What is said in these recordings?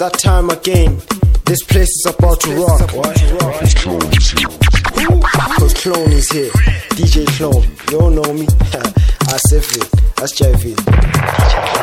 that time again. This place is about to rock. What? Cause Clone is here. DJ Clone. You all know me. I safe it. That's JV.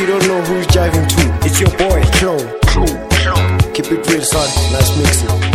you don't know who's driving. to, it's your boy, Clone. Clone. Keep it real, son. Let's mix it.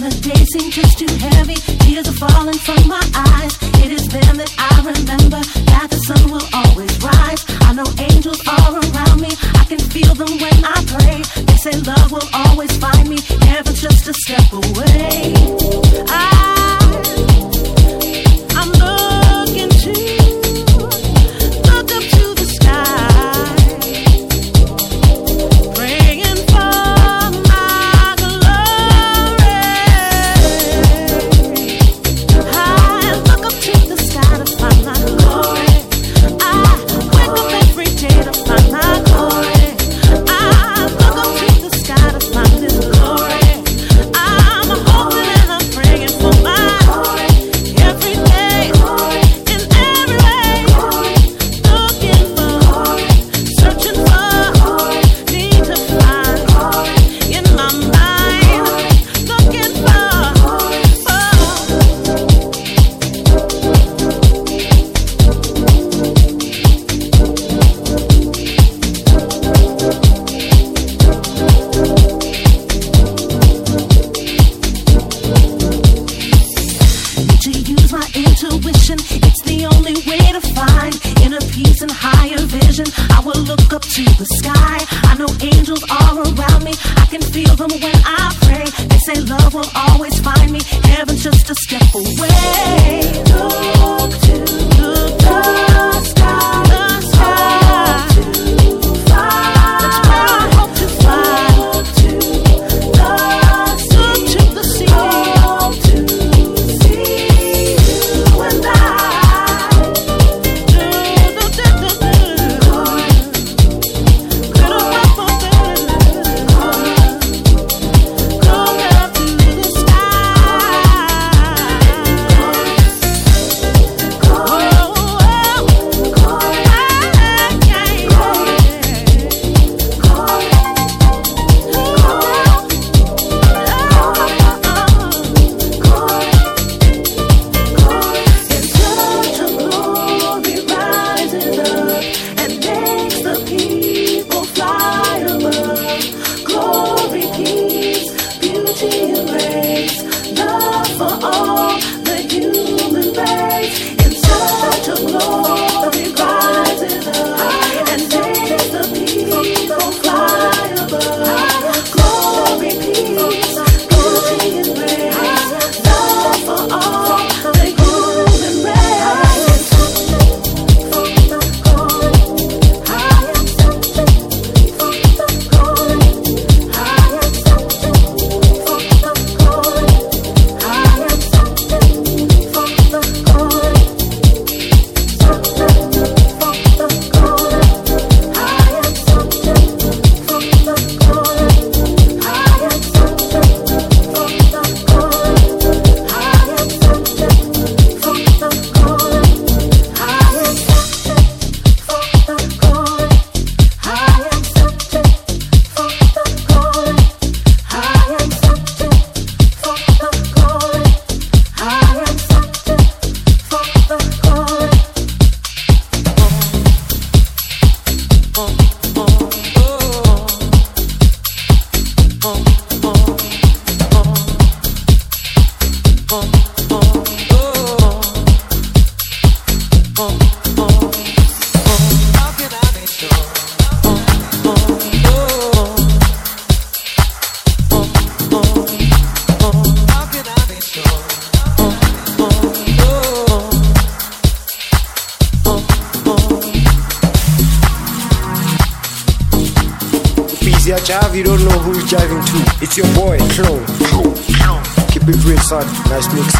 The Melody seemed just too heavy. Tears are falling from my eyes. It is then that I remember that the sun will always rise. I know angels are around me. I can feel them when I pray. They say love will always find me. Heaven's just a step away. I, I'm Son. Nice mixing.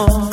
I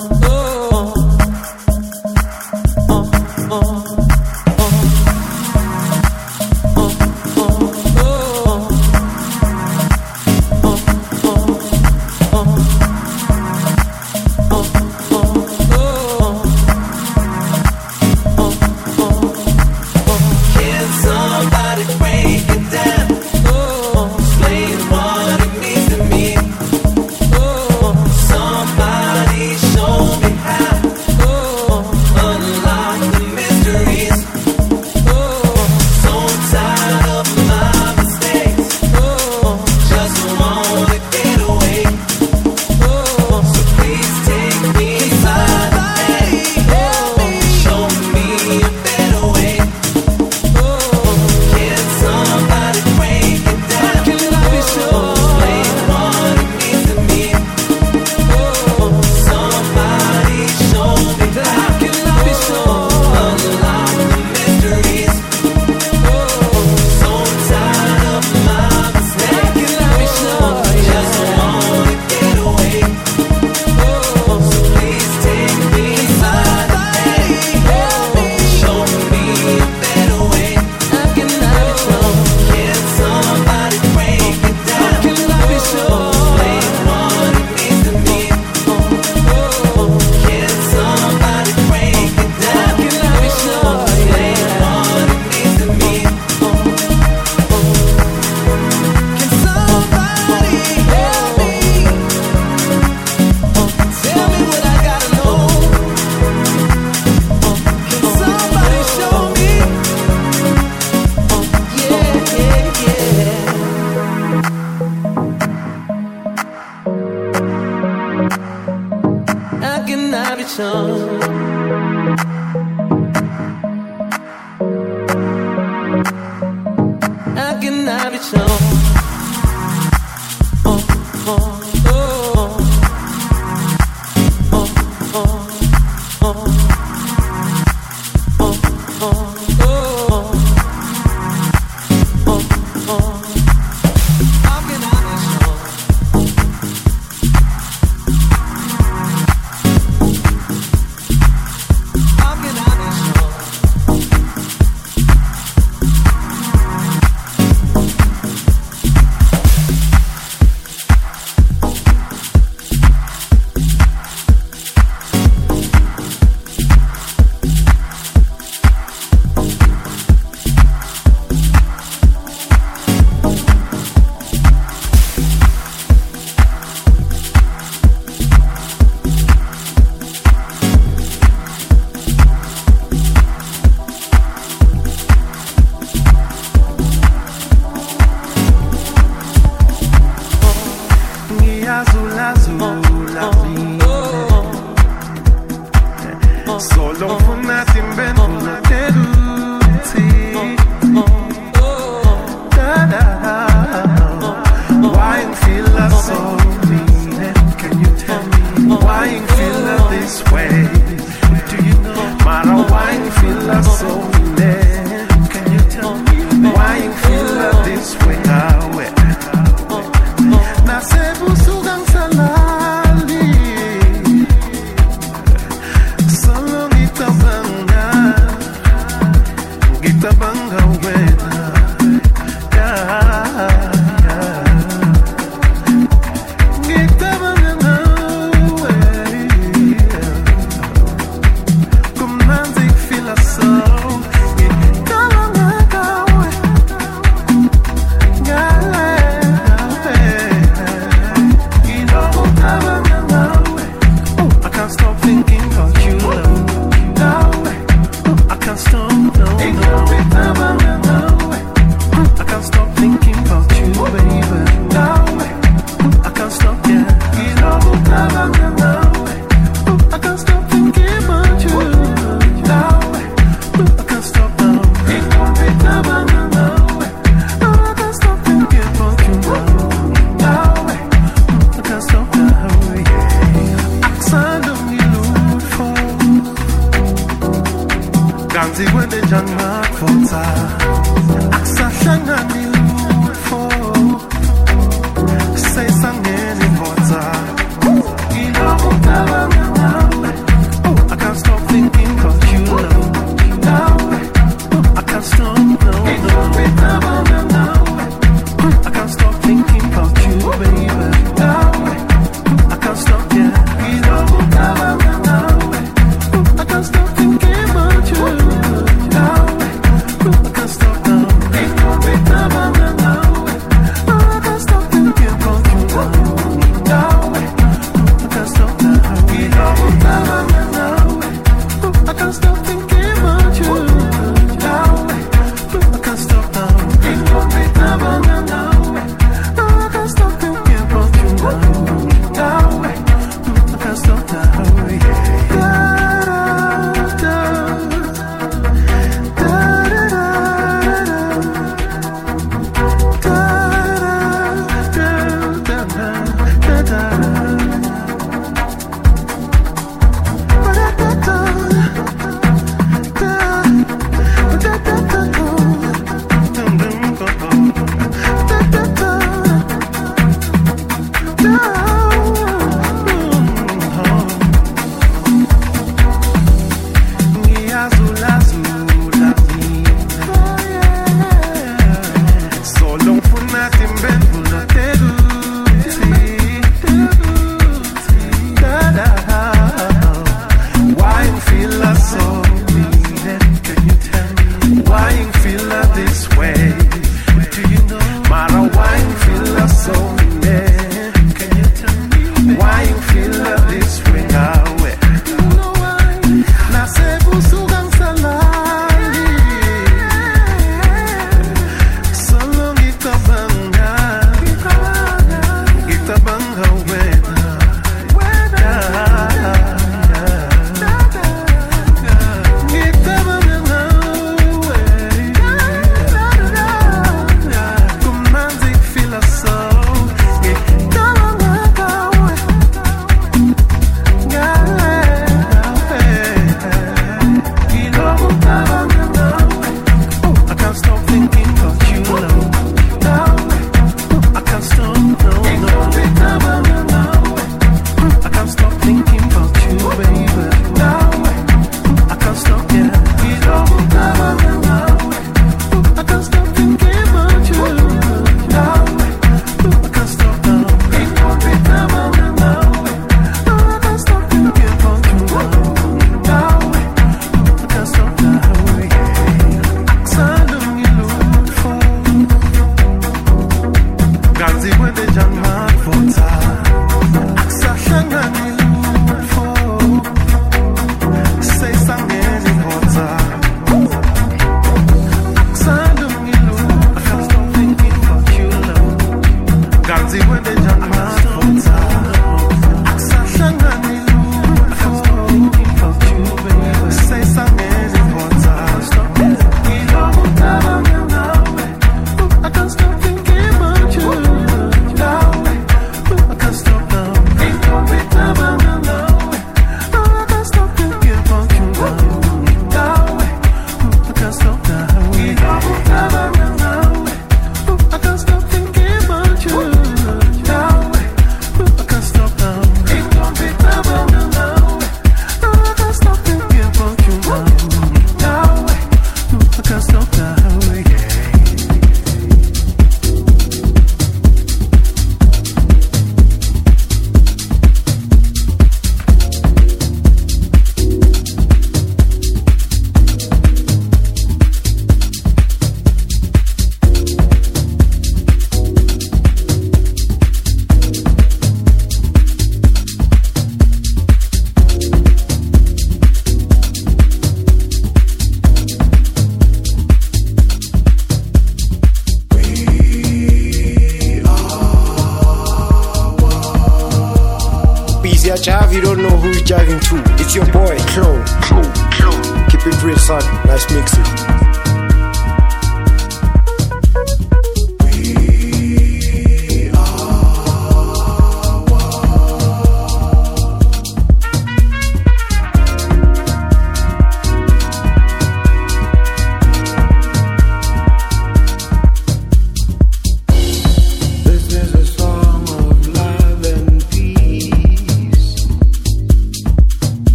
corazón.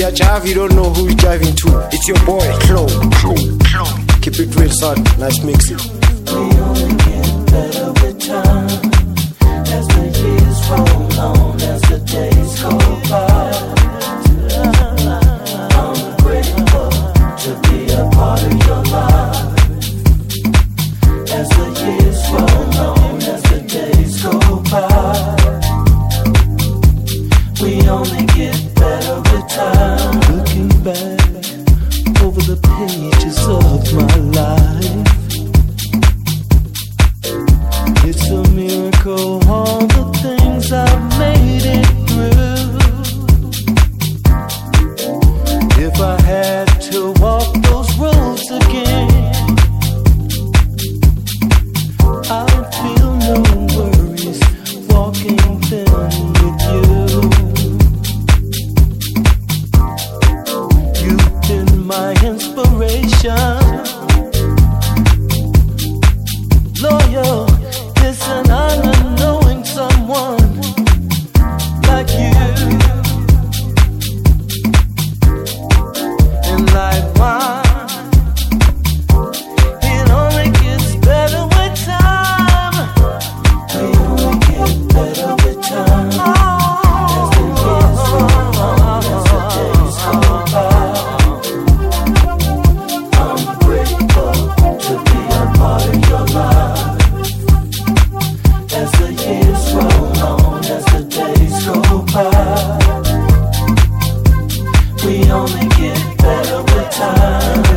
see you don't know who you're driving to. It's your boy, Clo. Clo. Clo. Keep it real, son. Nice mix. It. Only get better with time as the years roll. we only get better with time.